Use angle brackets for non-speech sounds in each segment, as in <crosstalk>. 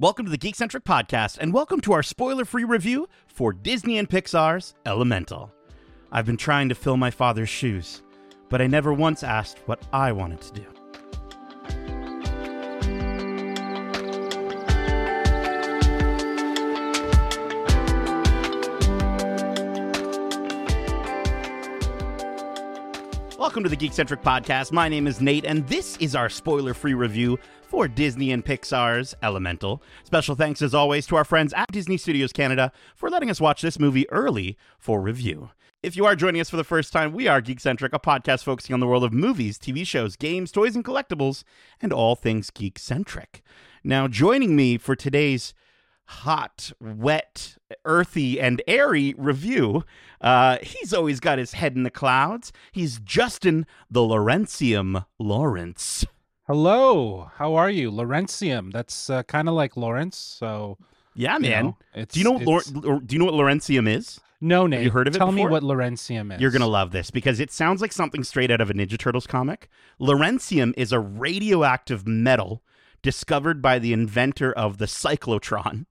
Welcome to the Geekcentric Podcast, and welcome to our spoiler free review for Disney and Pixar's Elemental. I've been trying to fill my father's shoes, but I never once asked what I wanted to do. Welcome to the Geekcentric Podcast. My name is Nate, and this is our spoiler free review for Disney and Pixar's Elemental. Special thanks, as always, to our friends at Disney Studios Canada for letting us watch this movie early for review. If you are joining us for the first time, we are Geekcentric, a podcast focusing on the world of movies, TV shows, games, toys, and collectibles, and all things geek-centric. Now, joining me for today's hot, wet, earthy, and airy review. Uh, he's always got his head in the clouds. He's Justin the Lawrencium Lawrence. Hello, how are you, Lawrencium? That's uh, kind of like Lawrence. So Yeah, you man. know, it's, do you know what Lor- do you know what Lawrencium is? No, Nate. you heard of it Tell me what Lawrencium is. You're gonna love this because it sounds like something straight out of a Ninja Turtles comic. Lawrencium is a radioactive metal discovered by the inventor of the cyclotron,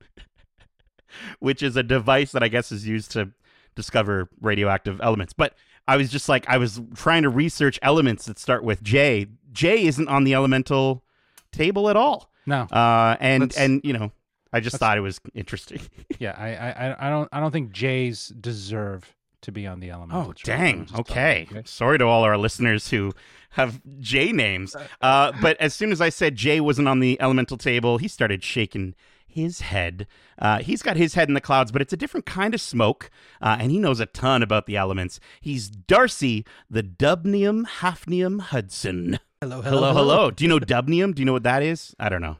<laughs> which is a device that I guess is used to discover radioactive elements. But I was just like, I was trying to research elements that start with J. J isn't on the elemental table at all. No. Uh, and and you know, I just thought it was interesting. <laughs> Yeah, I, I, I- I don't, I don't think Jays deserve to be on the elemental. Oh, chart. dang. I'm Okay. Sorry to all our listeners who have J names. Uh, but as soon as I said J wasn't on the elemental table, he started shaking his head. Uh, he's got his head in the clouds, but it's a different kind of smoke, uh, and he knows a ton about the elements. He's Darcy, the Dubnium Hafnium Hudson. Hello, Hello, hello. Do you know Dubnium? Do you know what that is? I don't know.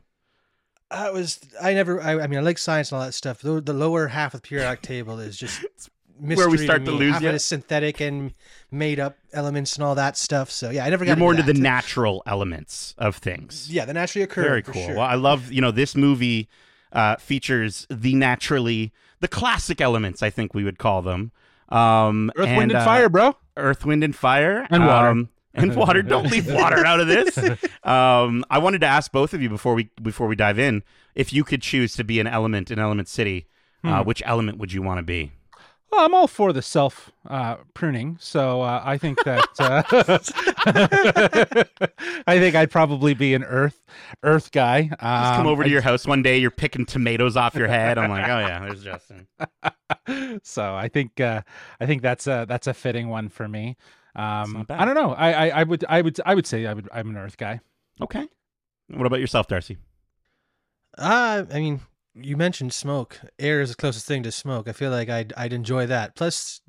I was. I never. I, I mean, I like science and all that stuff. The, the lower half of the periodic table is just <laughs> where we mystery start to me. lose half ya. of synthetic and made up elements and all that stuff. So yeah, I never got. You're more into into the natural elements of things. Yeah, the naturally occur. Very for cool. Sure. Well, I love you know this movie uh, features the naturally the classic elements. I think we would call them. Um, Earth, Wind, and uh, Fire, bro. Earth, wind, and fire, And water. Um, and <laughs> water. Don't leave water out of this. <laughs> Um, I wanted to ask both of you before we before we dive in if you could choose to be an element in Element City. Uh, Hmm. which element would you want to be? Well, I'm all for the self uh, pruning, so uh, I think that uh, <laughs> I think I'd probably be an Earth Earth guy. Just come Um, over to I- your house one day. You're picking tomatoes off your head. I'm like, oh yeah, there's Justin. <laughs> so I think uh, I think that's a that's a fitting one for me. Um. I don't know. I, I I would I would I would say I would I'm an Earth guy. Okay. What about yourself, Darcy? Uh, I mean, you mentioned smoke. Air is the closest thing to smoke. I feel like I'd I'd enjoy that. Plus,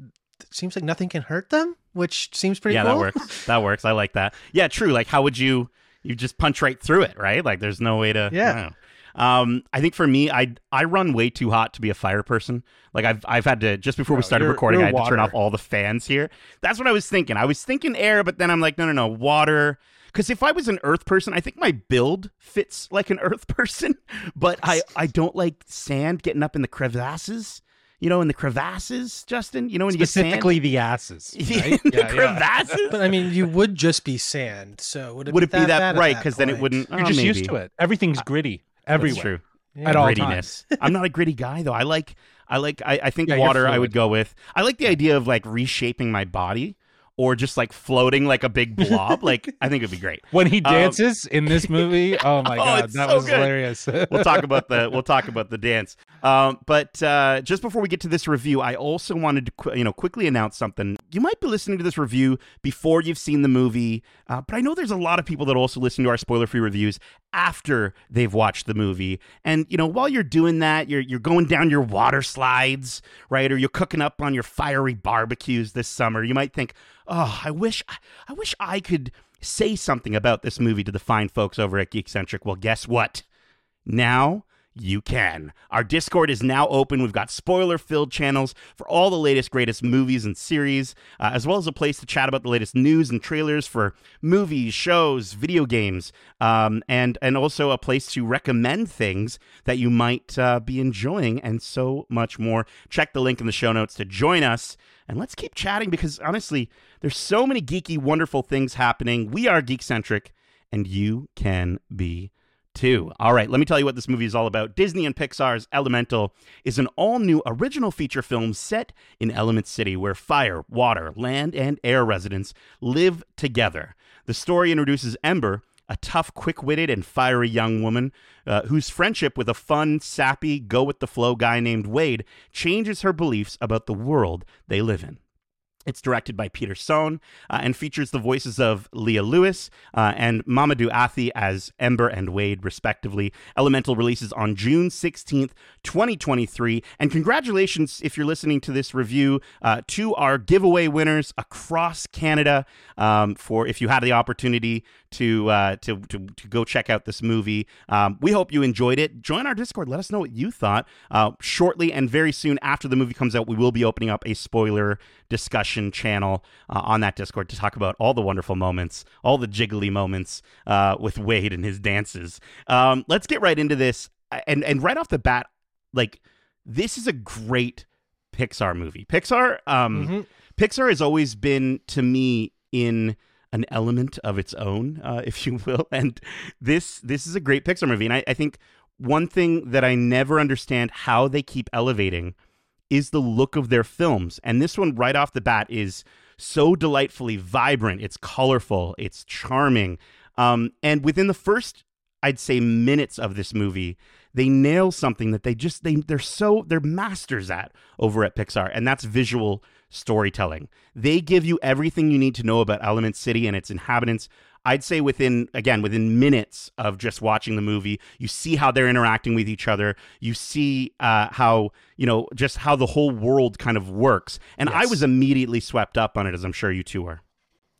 it seems like nothing can hurt them, which seems pretty yeah, cool. that works. <laughs> That works. I like that. Yeah, true. Like, how would you? You just punch right through it, right? Like, there's no way to. Yeah. I. Um, I think for me, I I run way too hot to be a fire person. Like I've I've had to just before we started you're- recording, I you're had to turn off all the fans here. That's what I was thinking. I was thinking air, but then I'm like, no, no, no, water. Because if I was an earth person, I think my build fits like an <laughs> earth person, but I I don't like sand getting up in the crevasses. You know, in the crevasses, Justin. You know when you get sand Specifically the asses. <laughs> Right? the Yeah, yeah. crevasses. But I mean, you would just be sand. So would it Would be it be that, bad right? Because then it wouldn't. You're oh, just used to it. Everything's gritty everywhere. That's true. Yeah. At all Grittiness. I'm not a gritty guy though. I like I like I, I think Yeah, water I would go with. I like the idea of like reshaping my body or just like floating like a big <laughs> blob. like I think it'd be great. When he Um, dances in this <laughs> movie, oh my Oh, god, that so was good. hilarious. We'll talk about the we'll talk about the dance. Um, but uh, just before we get to this review, I also wanted to qu- you know quickly announce something. You might be listening to this review before you've seen the movie, uh, but I know there's a lot of people that also listen to our spoiler free reviews after they've watched the movie. And you know, while you're doing that, you're you're going down your water slides, right, or you're cooking up on your fiery barbecues this summer. You might think, oh, I wish I wish I could say something about this movie to the fine folks over at Geekcentric. Well, guess what? Now you can. Our Discord is now open. We've got spoiler filled channels for all the latest, greatest movies and series, uh, as well as a place to chat about the latest news and trailers for movies, shows, video games, um, and, and also a place to recommend things that you might uh, be enjoying, and so much more. Check the link in the show notes to join us. And let's keep chatting because honestly, there's so many geeky, wonderful things happening. We are geek centric, and you can be All right, let me tell you what this movie is all about. Disney and Pixar's Elemental is an all new original feature film set in Element City where fire, water, land, and air residents live together. The story introduces Ember, a tough, quick witted, and fiery young woman uh, whose friendship with a fun, sappy, go with the flow guy named Wade changes her beliefs about the world they live in. It's directed by Peter Sohn uh, and features the voices of Leah Lewis uh, and Mamadou Athie as Ember and Wade, respectively. Elemental releases on June 16th, 2023. And congratulations, if you're listening to this review, uh, to our giveaway winners across Canada um, for if you had the opportunity to, uh, to, to, to, go check out this movie. Um, we hope you enjoyed it. Join our Discord. Let us know what you thought. Uh, shortly and very soon after the movie comes out, we will be opening up a spoiler discussion channel uh, on that Discord to talk about all the wonderful moments, all the jiggly moments uh, with Wade and his dances. Um, let's get right into this. And, and right off the bat, like, this is a great Pixar movie. Pixar, um, mm-hmm. Pixar has always been to me in an element of its own, uh, <laughs> if you will. And this this is a great Pixar movie. And I, I think one thing that I never understand how they keep elevating is the look of their films. And this one, right off the bat, is so delightfully vibrant. It's colorful, it's charming. Um, and within the first, I'd say, minutes of this movie, they nail something that they just they they're so they're masters at over at Pixar, and that's visual storytelling. They give you everything you need to know about Element City and its inhabitants. I'd say within again within minutes of just watching the movie, you see how they're interacting with each other. You see uh, how you know just how the whole world kind of works, and yes. I was immediately swept up on it, as I'm sure you two were.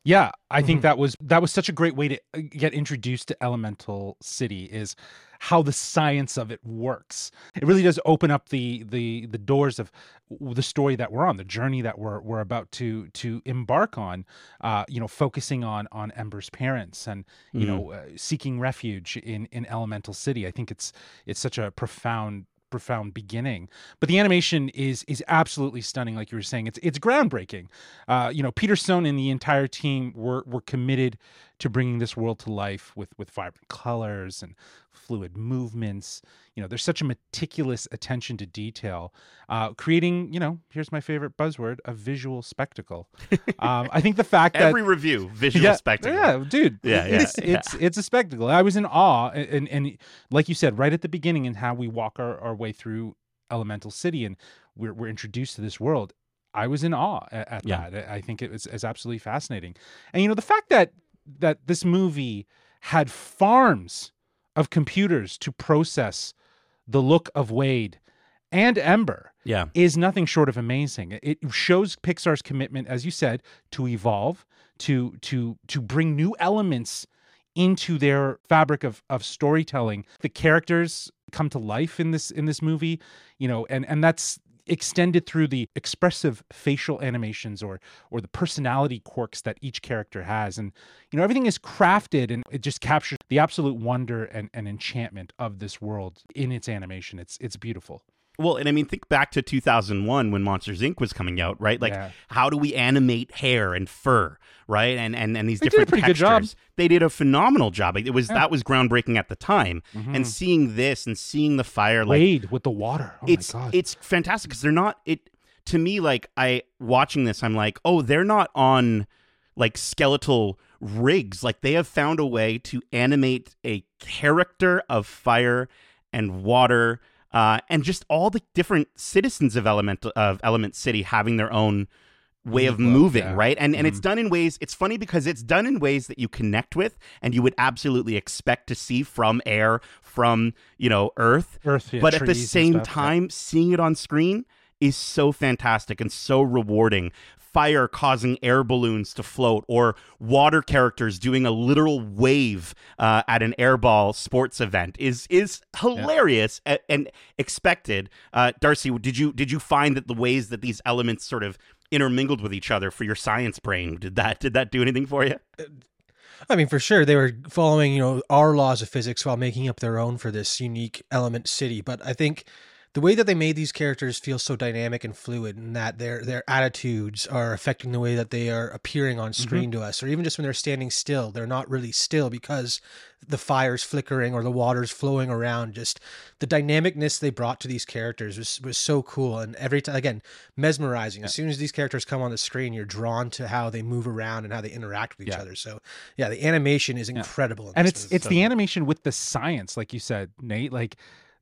Yeah, I mm-hmm. think that was that was such a great way to uh, get introduced to Elemental City is how the science of it works. It really does open up the the the doors of the story that we're on, the journey that we're we're about to to embark on. Uh, you know, focusing on on Ember's parents and you mm. know uh, seeking refuge in in Elemental City. I think it's it's such a profound profound beginning. But the animation is is absolutely stunning, like you were saying. It's it's groundbreaking. Uh, you know, Peter Sohn and the entire team were were committed to bringing this world to life with with vibrant colors and fluid movements. You know, there's such a meticulous attention to detail, uh, creating, you know, here's my favorite buzzword, a visual spectacle. Um, I think the fact that every review, visual yeah, spectacle. Yeah, dude. Yeah, yeah, it's, yeah. it's <laughs> it's a spectacle. I was in awe, and, and like you said, right at the beginning, and how we walk our, our way through Elemental City, and we're we're introduced to this world. I was in awe at, at yeah. that. I think it was, is absolutely fascinating. And you know, the fact that that this movie had farms of computers to process the look of Wade and Ember yeah. is nothing short of amazing. It shows Pixar's commitment, as you said, to evolve, to to to bring new elements into their fabric of of storytelling. The characters come to life in this in this movie, you know, and and that's extended through the expressive facial animations or or the personality quirks that each character has. And you know everything is crafted and it just captures the absolute wonder and, and enchantment of this world in its animation. It's it's beautiful well, and I mean, think back to 2001 when Monsters Inc. was coming out, right? Like, yeah. how do we animate hair and fur, right? And and and these they different did a pretty textures. Good job. They did a phenomenal job. It was yeah. that was groundbreaking at the time. Mm-hmm. And seeing this and seeing the fire, like Wade with the water, oh it's my God. it's fantastic because they're not it to me. Like I watching this, I'm like, oh, they're not on like skeletal rigs. Like they have found a way to animate a character of fire and water uh, and just all the different citizens of Element of Element City having their own way of moving, yeah. right? And mm-hmm. and it's mm-hmm. done in ways. It's funny because it's done in ways that you connect with, and you would absolutely expect to see from air, from you know Earth. Earth, yeah, but at the same stuff, time, yeah. seeing it on screen is so fantastic and so rewarding fire causing air balloons to float, or water characters doing a literal wave uh, at an airball sports event is is hilarious yeah. and, and, expected. Uh, Darcy, did you did you find that the ways that these elements sort of intermingled with each other for your science brain did that did that do anything for you? I mean, for sure, they were following you know our laws of physics while making up their own for this unique element city. But I think the way that they made these characters feel so dynamic and fluid and that their their attitudes are affecting the way that they are appearing on mm-hmm. screen to us or even just when they're standing still they're not really still because the fire's flickering or the water's flowing around just the dynamicness they brought to these characters was was so cool. And every time again mesmerizing. As soon as these characters come on the screen you're drawn to how they move around and how they interact with each Yeah. other. So yeah the animation is incredible in and it's it's the animation with the science like you said nate like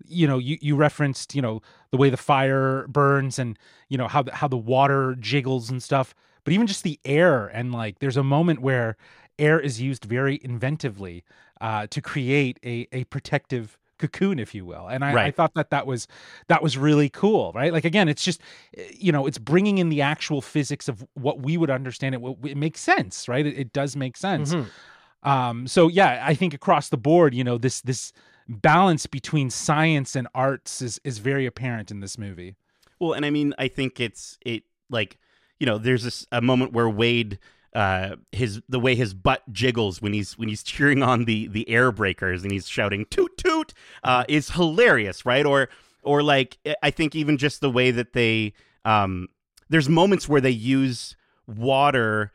you know you, you referenced you know the way the fire burns and you know how the, how the water jiggles and stuff but even just the air and like there's a moment where air is used very inventively uh, to create a, a protective cocoon if you will and I, I thought that that was that was really cool right? Like again it's just eh, you know it's bringing in the actual physics of what we would understand it it makes sense right? It, it does make sense. Mhm. um so yeah i think across the board you know this this balance between science and arts is is very apparent in this movie Well, and I mean, I think it's it like you know, there's this a moment where Wade, uh, his the way his butt jiggles when he's when he's <laughs> cheering on the the air breakers and he's shouting toot toot, uh, is hilarious, right? Or or like I think even just the way that they um, there's moments where they use water.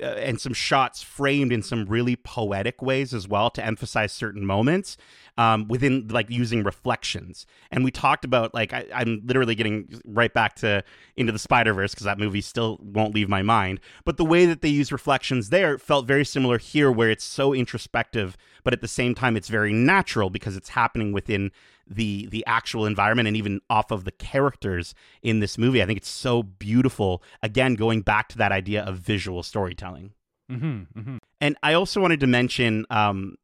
Uh, and some shots framed in some really poetic ways as well to emphasize certain moments um, within like using reflections. And we talked about like I, I'm literally getting right back to into the Spider Verse because that movie still won't leave my mind. But the way that they use reflections there felt very similar here, where it's so introspective, but at the same time it's very natural because it's happening within the the actual environment and even off of the characters in this movie. I think it's so beautiful. Again, going back to that idea of visual storytelling. mm-hmm, mm-hmm. And I also wanted to mention um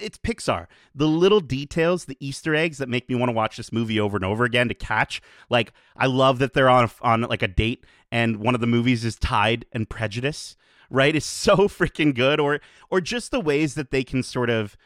it's Pixar. The little details, the Easter eggs that make me want to watch this movie over and over again to catch. Like I love that they're on on like a date and one of the movies is Tide and Prejudice, right? is <laughs> so freaking good or or just the ways that they can sort of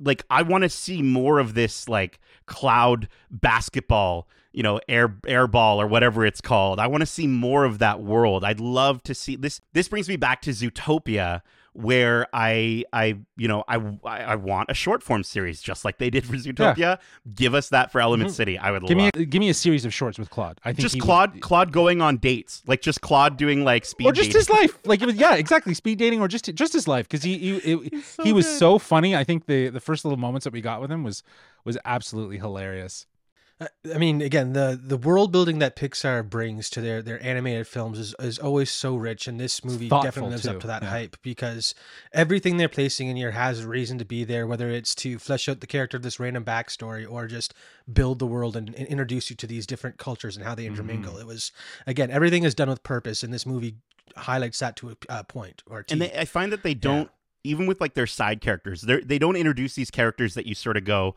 like I want to see more of this like cloud basketball, you know, air air ball or whatever it's called. I want to see more of that world. I'd love to see this. This brings me back to Zootopia, where I I you know I I, I want a short form series just like they did for Zootopia. Give us that for Element City. I would Mm-hmm. give love. me a, give me a series of shorts with claude i think just he would- Claude Claude going on dates, like just Claude doing like speed or just dating. his life like it was yeah exactly speed dating or just just his life because he he, it- so he was good. so funny i think the the first little moments that we got with him was was absolutely hilarious I- mean, again, the the world building that Pixar brings to their their animated films is, is always so rich, and this movie thoughtful, definitely lives too, up to that yeah. hype because everything they're placing in here has a reason to be there, whether it's to flesh out the character of this random backstory or just build the world and, and introduce you to these different cultures and how they intermingle. Mm-hmm. It was again, everything is done with purpose, and this movie highlights that to a uh, point or a and they, I find that they don't even with like their side characters, they they don't introduce these characters that you sort of go,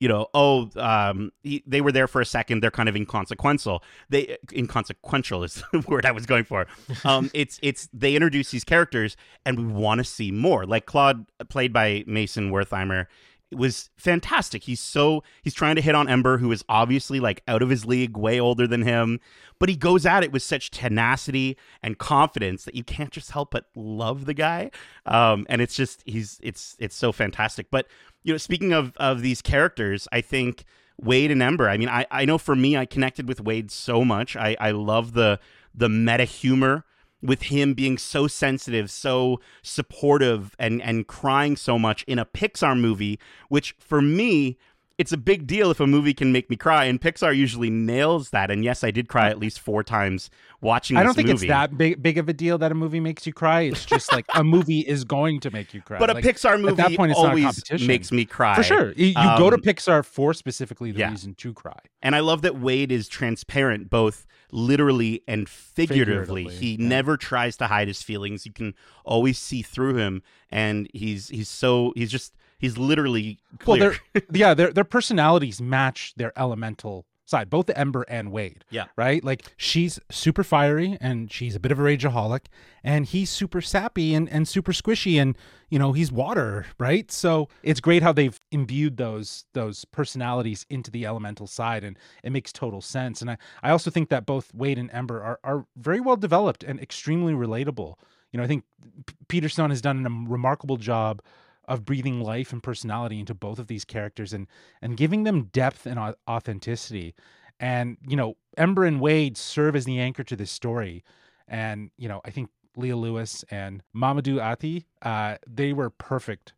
you know, oh, um, he, they were there for a second. They're kind of inconsequential. They inconsequential is <laughs> the word I was going for. Um, <laughs> it's it's they introduce these characters, and we want to see more. Like Claude, played by Mason Wertheimer, was fantastic. He's so he's trying to hit on Ember, who is obviously like out of his league, way older than him, but he goes at it with such tenacity and confidence that you can't just help but love the guy. Um, and it's just he's it's it's so fantastic. But you know, speaking of of these characters, I think Wade and Ember. I mean, I I know for me, I connected with Wade so much. I I love the the meta humor with him being so sensitive, so supportive, and and crying so much in a Pixar movie, which for me. It's a big deal if a movie can make me cry, and Pixar usually nails that. And yes, I did cry at least four times watching. I don't think movie. it's that big big of a deal that a movie makes you cry. It's just like a movie is going to make you cry. But a Pixar movie at that point, it's not a always makes me cry for sure, you, you go to Um, Pixar for specifically the yeah. reason to cry. And I love that Wade is transparent, both literally and figuratively. Figuratively, he yeah. never tries to hide his feelings. You can always see through him, and he's he's so he's just he's literally Well, clear. their <laughs> yeah, their their personalities match their elemental side, both Ember and Wade. Yeah. Right? Like she's super fiery and she's a bit of a rageaholic, and he's super sappy and, and super squishy and you know, he's water, right? So it's great how they've imbued those those personalities into the elemental side and it makes total sense. And I, I also think that both Wade and Ember are, are very well developed and extremely relatable. You know, I think P- Peter Sohn has done a remarkable job of breathing life and personality into both of these characters and and giving them depth and authenticity And, you know, Ember and Wade serve as the anchor to this story. And, you know, I think Leah Lewis and Mamadou Athie, uh, they were perfect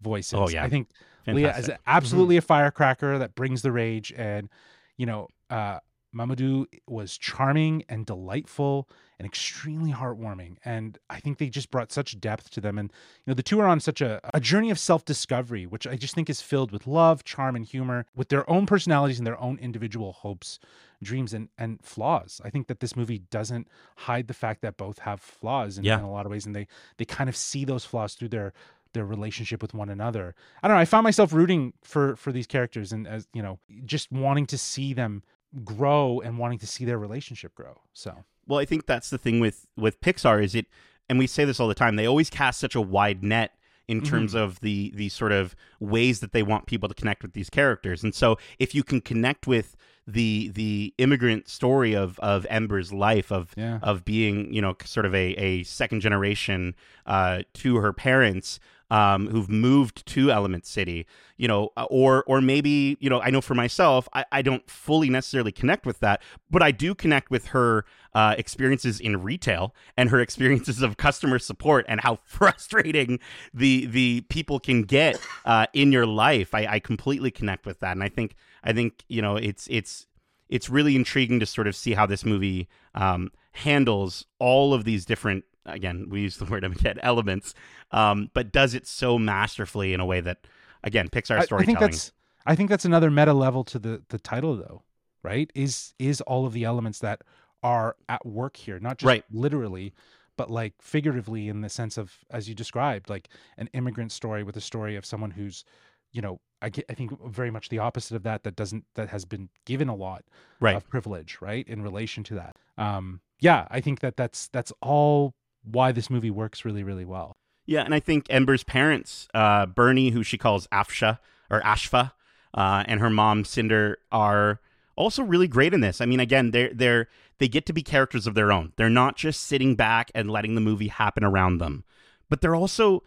voices. Oh, yeah. I think Leah is Fantastic. absolutely a firecracker that brings the rage. And, you know, uh, Mamadou was charming and delightful and extremely heartwarming. And I think they just brought such depth to them. And, you know, the two are on such a, a journey of self discovery, which I just think is filled with love, charm, and humor, with their own personalities and their own individual hopes, dreams, and, and flaws. I think that this movie doesn't hide the fact that both have flaws in, Yeah. in a lot of ways. And they, they kind of see those flaws through their their relationship with one another. I don't know. I found myself rooting for for these characters and as you know, just wanting to see them grow and wanting to see their relationship grow. So Well, I think that's the thing with with Pixar is it, and we say this all the time. They always cast such a wide net in terms of the the sort of ways that they want people to connect with these characters. And so, if you can connect with the the immigrant story of of Ember's life of Yeah. of being you know sort of a a second generation uh, to her parents. Um, who've moved to Element City, you know, uh, or or maybe you know, I know for myself, I, I don't fully necessarily connect with that, but I do connect with her uh, experiences in retail and her <laughs> experiences of customer support and how <laughs> frustrating the the people can get uh, in your life. I, I completely connect with that, and I think I think you know it's it's it's really intriguing to sort of see how this movie um, handles all of these different. Again, we use the word <laughs> again elements, um, but does it so masterfully in a way that, again, Pixar I, I think that's I think that's another meta level to the the title though, right? Is is all of the elements that are at work here, not just Right. literally, but like figuratively in the sense of as you described, like an immigrant story with a story of someone who's, you know, I, get, I think very much the opposite of that that doesn't that has been given a lot right. of privilege, right, in relation to that. Um, yeah, I think that that's that's all why this movie works really really well. Yeah, and I think Ember's parents, uh, Bernie, who she calls Afsha or Ashfa, uh, and her mom Cinder are also really great in this. I mean, again, they're they're they get to be characters of their own. They're not just sitting back and letting the movie happen around them, but they're also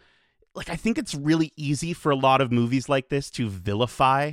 like I think it's really easy for a lot of movies like this to vilify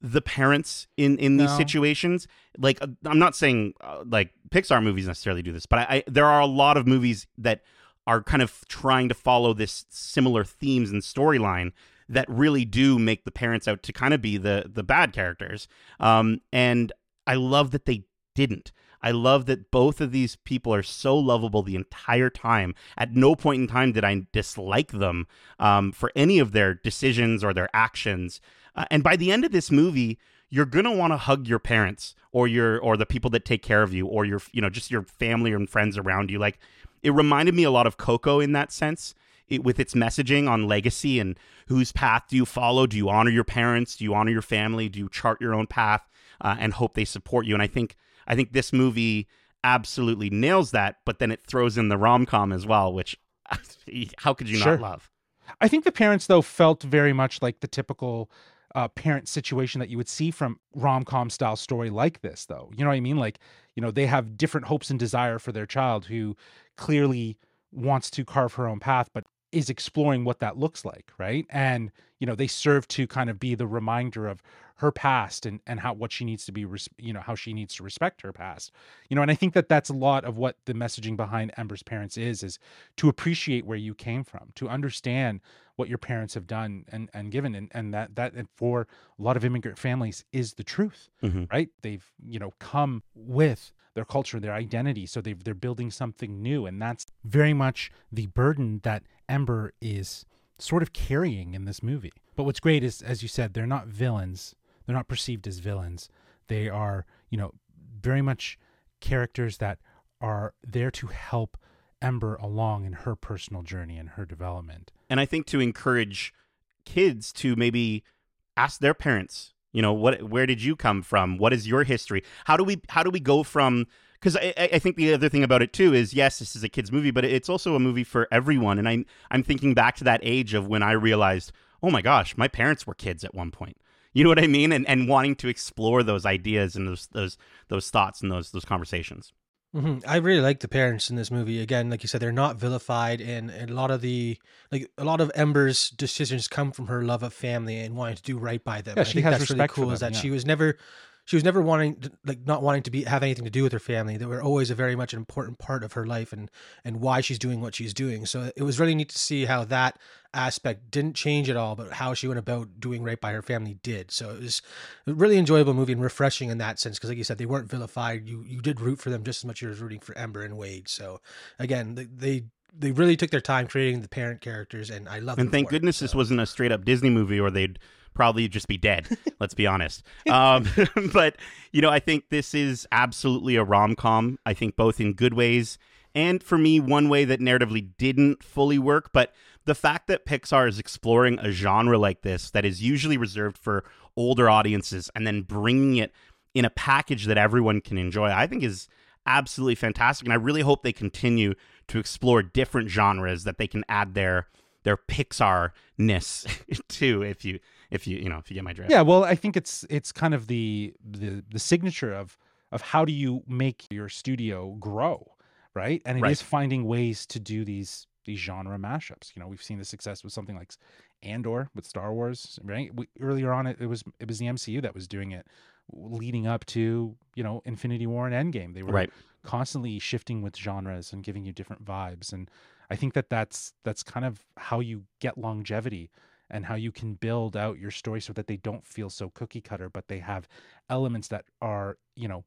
the parents in in these No. situations. Like uh, I'm not saying uh, like Pixar movies necessarily do this, but I, I there are a lot of movies that are kind of trying to follow this similar themes and storyline that really do make the parents out to kind of be the the bad characters. Um, and I love that they didn't. I love that both of these people are so lovable the entire time. At no point in time did I dislike them um, for any of their decisions or their actions. Uh, and by the end of this movie, you're gonna want to hug your parents or your or the people that take care of you or your you know just your family and friends around you. Like it reminded me a lot of Coco in that sense. It, with its messaging on legacy and whose path do you follow? Do you honor your parents? Do you honor your family? Do you chart your own path uh, and hope they support you? And I think I think this movie absolutely nails that. But then it throws in the rom com as well, which <laughs> how could you Sure. not love? I think the parents though felt very much like the typical uh, parent situation that you would see from rom com style story like this, though. You know what I mean? Like, you know, they have different hopes and desire for their child who clearly wants to carve her own path, but is exploring what that looks like, right? And you know, they serve to kind of be the reminder of her past and and how what she needs to be, you know, how she needs to respect her past. You know, and I think that that's a lot of what the messaging behind Ember's parents is is to appreciate where you came from, to understand what your parents have done and and given and, and that that and for a lot of immigrant families is the truth Mhm. right? They've you know come with their culture their identity so they've they're building something new and that's very much the burden that ember is sort of carrying in this movie. But what's great is as you said they're not villains. They're not perceived as villains. They are you know very much characters that are there to help ember along in her personal journey and her development and I think to encourage kids to maybe ask their parents, you know, what where did you come from? What is your history? How do we how do we go from because I, I think the other thing about it too is yes, this is a kids movie, but it's also a movie for everyone. And I'm I'm thinking back to that age of when I realized, oh my gosh, my parents were kids at one point. You know what I mean? And and wanting to explore those ideas and those those those thoughts and those those conversations. Hmm I really like the parents in this movie. Again, like you said, they're not vilified, and a lot of the like a lot of Ember's decisions come from her love of family and wanting to do right by them. Yeah, I she think has that's really respect for cool. Is that yeah. she was never she was never wanting to, like not wanting to be have anything to do with her family. They were always a very much an important part of her life and and why she's doing what she's doing. So it was really neat to see how that aspect didn't change at all, but how she went about doing right by her family did. So it was a really enjoyable movie and refreshing in that sense because, like you said, they weren't vilified. You you did root for them just as much as you were rooting for Ember and Wade. So again, they, they they really took their time creating the parent characters, and I love. And thank goodness it, so. this wasn't a straight up Disney movie, or they'd probably just be dead. let's be honest. Um, <laughs> but you know, I think this is absolutely a rom com. I think both in good ways and for me, one way that narratively didn't fully work. But the fact that Pixar is exploring a genre like this that is usually reserved for older audiences and then bringing it in a package that everyone can enjoy, I think is absolutely fantastic. And I really hope they continue to explore different genres that they can add their their Pixar ness <laughs> to. If you if you you know if you get my drift. Yeah, well, I think it's it's kind of the the the signature of of how do you make your studio grow, right? And it right. is finding ways to do these these genre mashups. You know, we've seen the success with something like Andor with Star Wars, right? We, earlier on, it, it was it was the MCU that was doing it, leading up to you know Infinity War and Endgame. They were right. constantly shifting with genres and giving you different vibes, and I think that that's that's kind of how you get longevity and how you can build out your story so that they don't feel so cookie cutter, but they have elements that are you know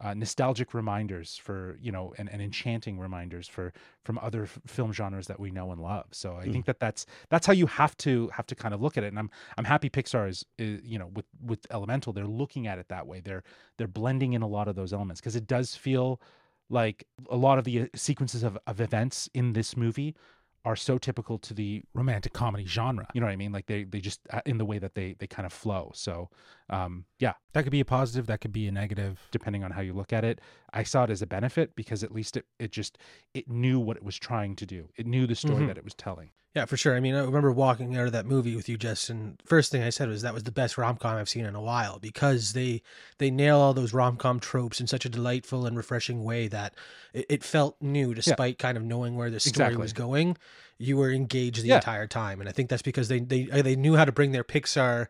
uh, nostalgic reminders for you know and, and enchanting reminders for from other f- film genres that we know and love so i mm. think that that's that's how you have to have to kind of look at it and i'm i'm happy pixar is, is you know with with elemental they're looking at it that way they're they're blending in a lot of those elements because it does feel like a lot of the uh, sequences of, of events in this movie are so typical to the romantic comedy genre. You know what I mean? Like they they just uh, in the way that they they kind of flow. So, um, yeah, that could be a positive, that could be a negative, depending on how you look at it. I saw it as a benefit because at least it it just it knew what it was trying to do. It knew the story mm-hmm. that it was telling. Yeah, for sure. I mean, I remember walking out of that movie with you, Justin. First thing I said was that was the best rom com I've seen in a while because they they nail all those rom com tropes in such a delightful and refreshing way that it, it felt new, despite yeah. kind of knowing where the story exactly. was going. You were engaged the yeah. entire time, and I think that's because they they they knew how to bring their Pixar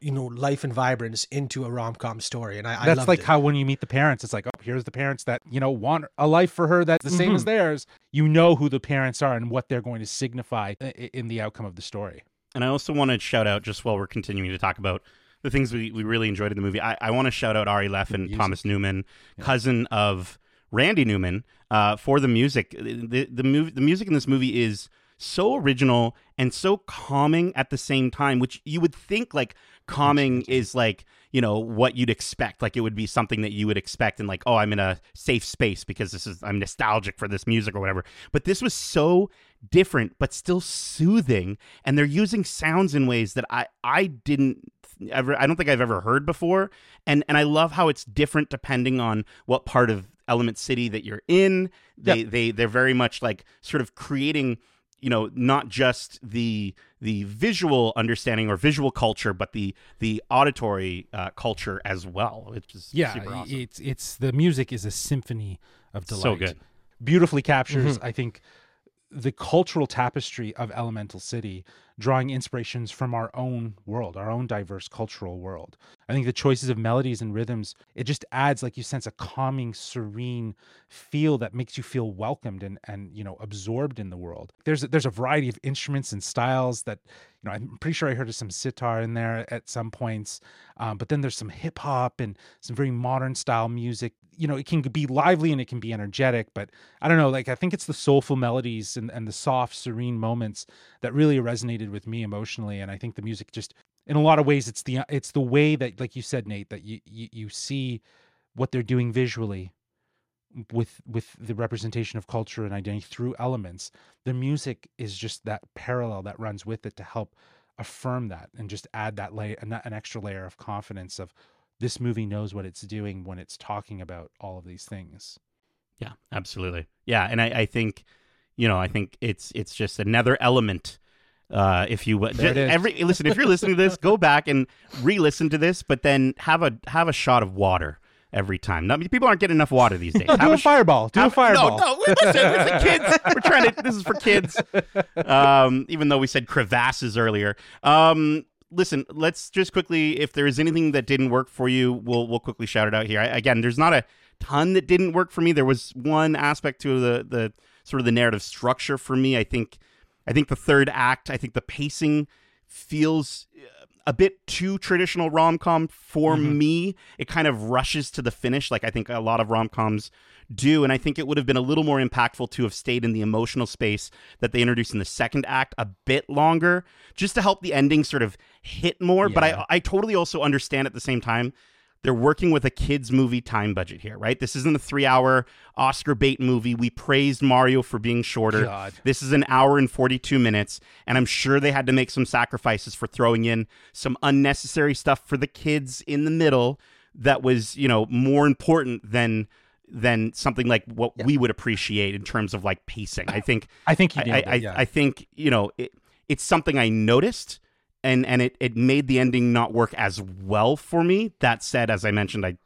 you know life and vibrance into a rom-com story and i that's I like it. how when you meet the parents it's like oh here's the parents that you know want a life for her that's the same mm-hmm. as theirs you know who the parents are and what they're going to signify in the outcome of the story and i also want to shout out just while we're continuing to talk about the things we, we really enjoyed in the movie i, I want to shout out ari leffen thomas newman yeah. cousin of randy newman uh, for the music the, the, movie, the music in this movie is so original and so calming at the same time which you would think like calming is like you know what you'd expect. Like it would be something that you would expect and like oh i'm in a safe space because this is i'm nostalgic for this music or whatever. But this was so different but still soothing. And they're using sounds in ways that i i didn't ever i don't think i've ever heard before. And and i love how it's different depending on what part of element city that you're in. They yep. they they're very much like sort of creating you know not just the the visual understanding or visual culture but the the auditory uh, culture as well which is yeah awesome. it's it's the music is a symphony of delight so good beautifully captures mm-hmm. i think the cultural tapestry of elemental city drawing inspirations from our own world, our own diverse cultural world. I think the choices of melodies and rhythms, it just adds like you sense a calming, serene feel that makes you feel welcomed and and you know absorbed in the world. There's there's a variety of instruments and styles that you know I'm pretty sure I heard of some sitar in there at some points, um, but then there's some hip hop and some very modern style music. You know, it can be lively and it can be energetic, but I don't know. Like I think it's the soulful melodies and and the soft, serene moments that really resonated with me emotionally and i think the music just in a lot of ways it's the it's the way that like you said nate that you you, you see what they're doing visually with with the representation of culture and identity through elements the music is just that parallel that runs with it to help affirm that and just add that layer an, an extra layer of confidence of this movie knows what it's doing when it's talking about all of these things yeah absolutely yeah and i, I think you know i think it's it's just another element uh, if you just, every listen, if you're listening to this, go back and re-listen to this, but then have a have a shot of water every time. Now, people aren't getting enough water these days. No, do a, a, fireball. Do have, a fireball. No, no, listen, listen, kids. <laughs> We're trying to. This is for kids. Um, even though we said crevasses earlier. Um, listen, let's just quickly, if there is anything that didn't work for you, we'll we'll quickly shout it out here. I, again, there's not a ton that didn't work for me. There was one aspect to the the sort of the narrative structure for me. I think I think the third act, I think the pacing feels uh, a bit too traditional rom com for mm-hmm. me. It kind of rushes to the finish, like I think a lot of rom coms do. And I think it would have been a little more impactful to have stayed in the emotional space that they introduced in the second act a bit longer, just to help the ending sort of hit more. Yeah. But I, I totally also understand at the same time they're working with a kids movie time budget here, right? This isn't a three hour Oscar bait movie. We praised Mario for being shorter. God. This is an hour and 42 minutes. And I'm sure they had to make some sacrifices for throwing in some unnecessary stuff for the kids in the middle that was, you know, more important than than something like what yeah. we would appreciate in terms of like pacing. I think I think I, I, it, yeah. I, I, think, you know, it, it's something I noticed and and it it made the ending not work as well for me. That said, as I mentioned, I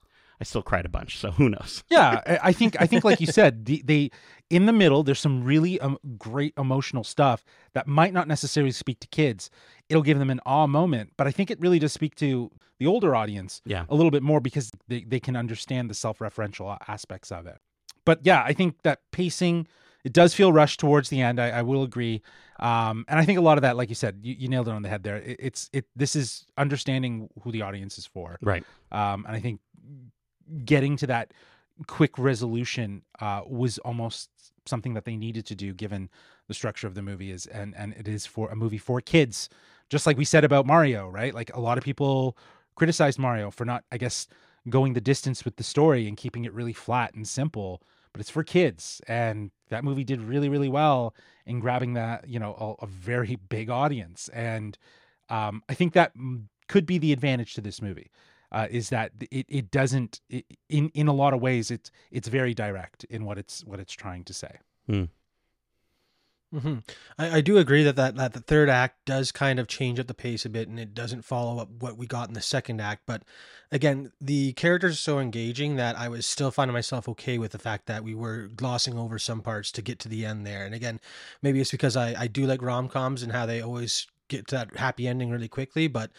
I still cried a bunch, so who knows? <laughs> yeah, I think I think like you said, the, they in the middle there's some really um, great emotional stuff that might not necessarily speak to kids. It'll give them an awe moment, but I think it really does speak to the older audience yeah. a little bit more because they, they can understand the self-referential aspects of it. But yeah, I think that pacing it does feel rushed towards the end. I, I will agree, um, and I think a lot of that, like you said, you, you nailed it on the head there. It, it's it. This is understanding who the audience is for, right? Um, and I think getting to that quick resolution uh, was almost something that they needed to do, given the structure of the movie is, and and it is for a movie for kids, just like we said about Mario, right? Like a lot of people criticized Mario for not, I guess, going the distance with the story and keeping it really flat and simple but it's for kids and that movie did really really well in grabbing that you know a, a very <laughs> big audience and um, i think that could be the advantage to this movie uh, is that it, it doesn't it, in in a lot of ways it's it's very direct in what it's what it's trying to say hmm. Mm-hmm. I, I do agree that, that that the third act does kind of change up the pace a bit, and it doesn't follow up what we got in the second act. But again, the characters are so engaging that I was still finding myself okay with the fact that we were glossing over some parts to get to the end there. And again, maybe it's because I I do like rom coms and how they always get to that happy ending really quickly. But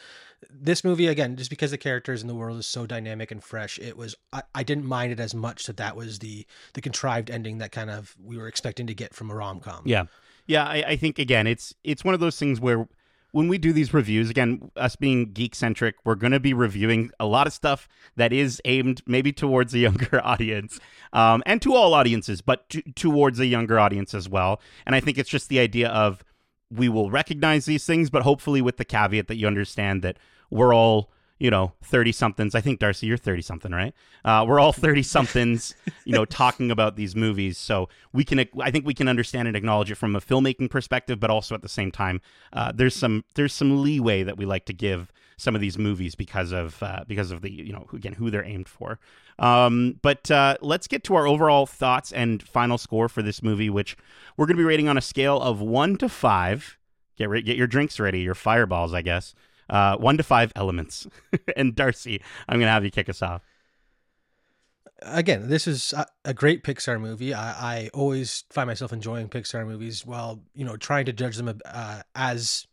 this movie, again, just because the characters in the world is so dynamic and fresh, it was I, I didn't mind it as much that that was the the contrived ending that kind of we were expecting to get from a rom com. Yeah. Yeah, I, I think again, it's it's one of those things where when we do these reviews, again, us being geek centric, we're going to be reviewing a lot of stuff that is aimed maybe towards a younger <laughs> audience um, and to all audiences, but to, towards a younger audience as well. And I think it's just the idea of we will recognize these things, but hopefully with the caveat that you understand that we're all you know, 30 somethings. I think, Darcy, you're 30 something, right? Uh, we're all 30 somethings, <laughs> you know, talking about these movies. So we can, I think we can understand and acknowledge it from a filmmaking perspective, but also at the same time, uh, there's some, there's some leeway that we like to give some of these movies because of, uh, because of the, you know, again, who they're aimed for. Um, but uh, let's get to our overall thoughts and final score for this movie, which we're going to be rating on a scale of one to five. Get, re- get your drinks ready, your fireballs, I guess. Uh, one to five elements. <laughs> and Darcy, I'm going to have you kick us off. Again, this is a great Pixar movie. I, I always find myself enjoying Pixar movies while, you know, trying to judge them uh, as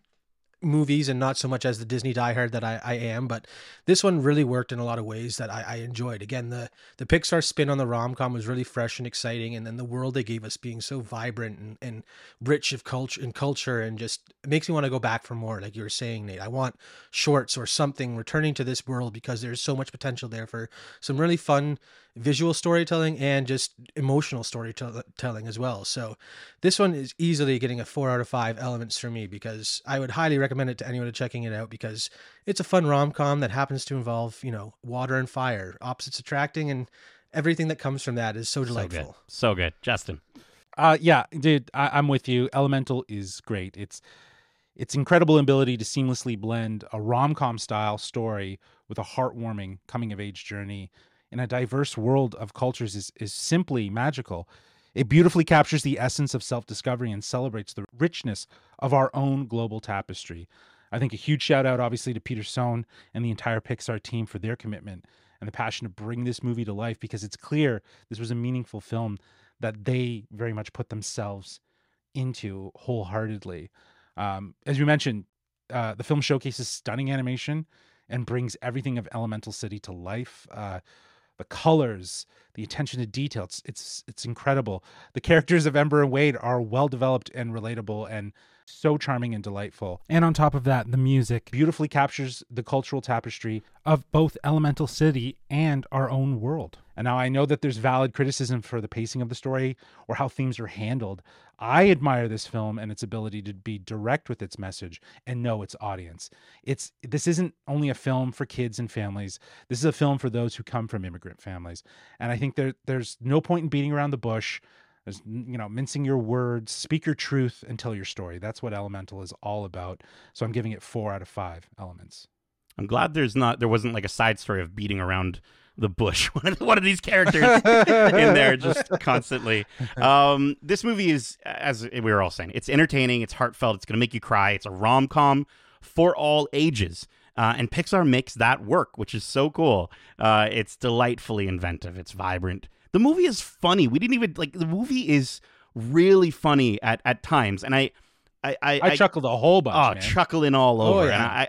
movies and not so much as the Disney diehard that I, I am, but this one really worked in a lot of ways that I, I enjoyed. Again, the the Pixar spin on the rom com was really fresh and exciting, and then the world they gave us being so vibrant and, and rich of culture and culture, and just makes me want to go back for more. Like you were saying, Nate, I want shorts or something returning to this world because there's so much potential there for some really fun visual storytelling and just emotional storytelling as well. So this one is easily getting a four out of five elements for me because I would highly recommend it to anyone to checking it out because it's a fun rom com that happens to involve, you know, water and fire, opposites attracting, and everything that comes from that is so delightful. So good. So good. Justin. Uh, yeah, dude, I- I'm with you. Elemental is great. It's its incredible ability to seamlessly blend a rom com style story with a heartwarming coming of age journey in a diverse world of cultures is, is simply magical. It beautifully captures the essence of self discovery and celebrates the richness of our own global tapestry. I think a huge shout out, obviously, to Peter Sohn and the entire Pixar team for their commitment and the passion to bring this movie to life because it's clear this was a meaningful film that they very much put themselves into wholeheartedly. Um, as you mentioned, uh, the film showcases stunning animation and brings everything of Elemental City to life. Uh, the colors, the attention to detail, it's, it's it's incredible. The characters of Ember and Wade are well developed and relatable and so charming and delightful. And on top of that, the music beautifully captures the cultural tapestry of both Elemental City and our own world. And now I know that there's valid criticism for the pacing of the story or how themes are handled. I admire this film and its ability to be direct with its message and know its audience. It's this isn't only a film for kids and families. This is a film for those who come from immigrant families. And I think there there's no point in beating around the bush. There's you know mincing your words, speak your truth and tell your story. That's what Elemental is all about. So I'm giving it 4 out of 5 elements. I'm glad there's not there wasn't like a side story of beating around the bush. <laughs> One of, one of these characters in there just <laughs> constantly. <laughs> Um, this movie is, as we were all saying, it's entertaining, it's heartfelt, it's going to make you cry. It's a rom com for all ages. Uh, and Pixar makes that work, which is so cool. Uh, it's delightfully inventive. It's vibrant. The movie is funny. We didn't even like the movie is really funny at, at times, and I I I, I, chuckled a whole bunch. Oh, man. chuckling all Oh, over. yeah. And I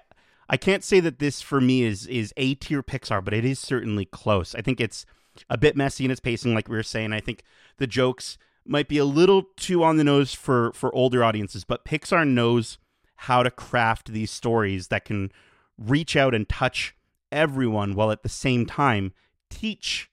I can't say that this for me is is A tier Pixar, but it is certainly close. I think it's a bit messy in its pacing, like we were saying. I think the jokes might be a little too on the nose for for older audiences, but Pixar knows how to craft these stories that can reach out and touch everyone while at the same time teach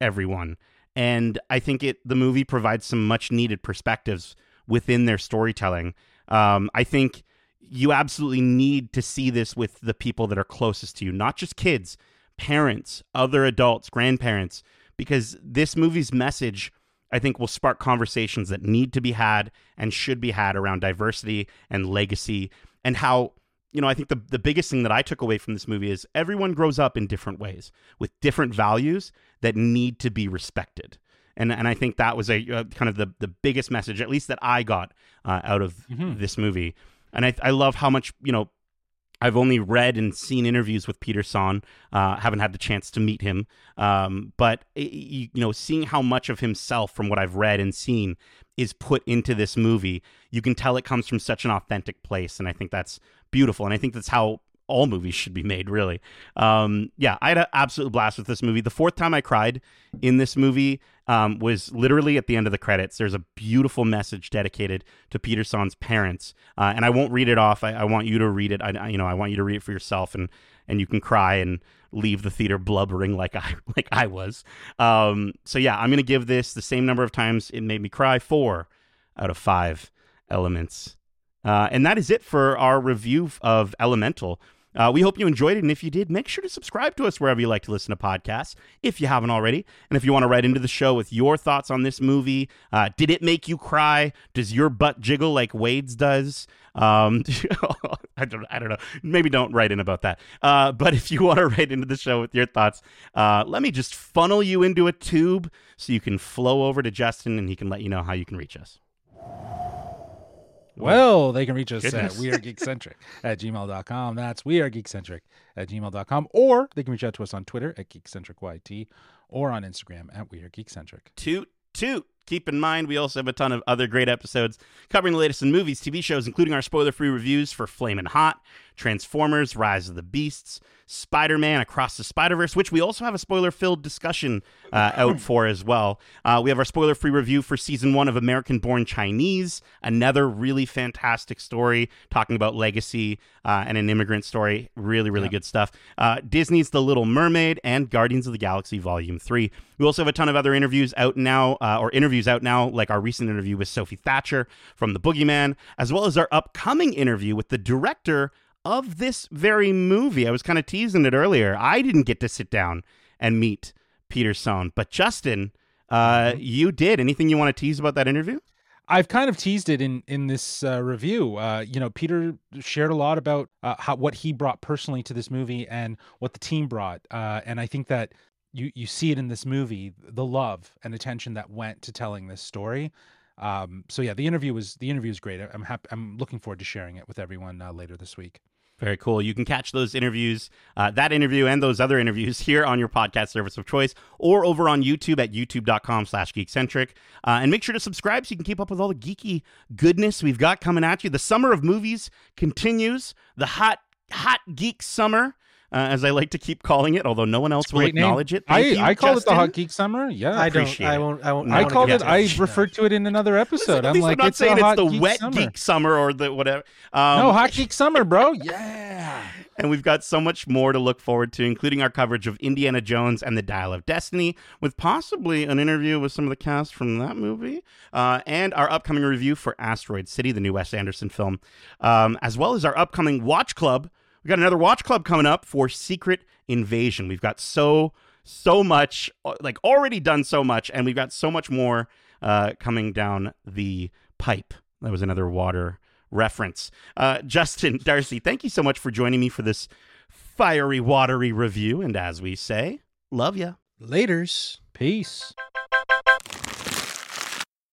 everyone. And I think it the movie provides some much needed perspectives within their storytelling. Um, I think you absolutely need to see this with the people that are closest to you, not just kids, parents, other adults, grandparents, because this movie's message, I think, will spark conversations that need to be had and should be had around diversity and legacy and how. You know, I think the, the biggest thing that I took away from this movie is everyone grows up in different ways with different values that need to be respected. And, and I think that was a uh, kind of the, the biggest message, at least that I got uh, out of Mhm. this movie. And I, I love how much, you know, I've only read and seen interviews with Peter Sohn. Uh, haven't had the chance to meet him, um, but you know, seeing how much of himself from what I've read and seen is put into this movie, you can tell it comes from such an authentic place, and I think that's beautiful. And I think that's how all movies should be made, really. Um, yeah, I had an absolute blast with this movie. The fourth time I cried in this movie um, was literally at the end of the credits. There's a beautiful message dedicated to Peter Sohn's parents, uh, and I won't read it off. I, I want you to read it. I, I- you know, I want you to read it for yourself, and and you can cry and leave the theater blubbering like I <laughs> like I was. Um, so yeah, I'm gonna give this the same number of times it made me cry. Four out of five elements. Uh, and that is it for our review of Elemental. Uh, we hope you enjoyed it, and if you did, make sure to subscribe to us wherever you like to listen to podcasts, if you haven't already. And if you want to write into the show with your thoughts on this movie, uh, did it make you cry? Does your butt jiggle like Wade's does? Um, <laughs> I don't, I don't know. Maybe don't write in about that. Uh, but if you want to <laughs> write into the show with your thoughts, uh, let me just funnel you into a tube so you can flow over to Justin, and he can let you know how you can reach us. Well, they can reach us Goodness. <laughs> at wearegeekcentric at gmail.com. That's wearegeekcentric at gmail.com. Or they can reach out to us on Twitter at geekcentricyt or on Instagram at wearegeekcentric. toot toot. Keep in mind, we also have a ton of other great episodes covering the latest in movies, TV shows, including our spoiler free reviews for Flamin' Hot, Transformers, Rise of the Beasts, Spider Man Across the Spider Verse, which we also have a spoiler filled discussion uh, out <clears throat> for as well. Uh, we have our spoiler free review for season one of American Born Chinese, another really fantastic story talking about legacy uh, and an immigrant story. Really, really Yeah. good stuff. Uh, Disney's The Little Mermaid and Guardians of the Galaxy Volume 3. We also have a ton of other interviews out now, uh, or interviews out now, like our recent interview with Sophie Thatcher from The Boogeyman, as well as our upcoming interview with the director of this very movie. I was kind of teasing it earlier. I didn't get to sit down and meet Peter Sohn, but Justin, uh, you did. Anything you want to tease about that interview? I've kind of teased it in in this uh, review. Uh, you know, Peter shared a lot about uh, how what he brought personally to this movie and what the team brought, uh, and I think that you you see it in this movie the love and attention that went to telling this story. Um, so yeah, the interview was the interview is great. I'm happy. I'm looking forward to sharing it with everyone uh, later this week. Very cool. You can catch those interviews, uh, that interview and those other interviews <laughs> here on your podcast service of choice or over on YouTube at youtube.com slash geekcentric. Uh, and make sure to subscribe so you can keep up with all the geeky goodness we've got coming at you. The summer of movies continues. The hot, hot geek summer. Uh, as I like to keep calling it, although no one else will Great name. acknowledge it. Thank I, you, I call it the Hot Geek Summer. Yeah, I don't. appreciate I won't. I won't. No, I called get it. I that. referred to it in another episode. At I'm least like, I'm not it's saying a it's the geek wet summer. geek summer or the whatever. Um, no, hot geek summer, bro. <laughs> Yeah. And we've got so much more to look forward to, including our coverage of Indiana Jones and the Dial of Destiny, with possibly an interview with some of the cast from that movie, uh, and our upcoming review for Asteroid City, the new Wes Anderson film, um, as well as our upcoming Watch Club. We got another Watch Club coming up for Secret Invasion. We've got so so much, uh, like already done so much, and we've got so much more uh, coming down the pipe. That was another water reference. Uh, Justin, <laughs> Darcy, thank you so much for joining me for this fiery, watery review. And as we say, love ya. Laters. Peace.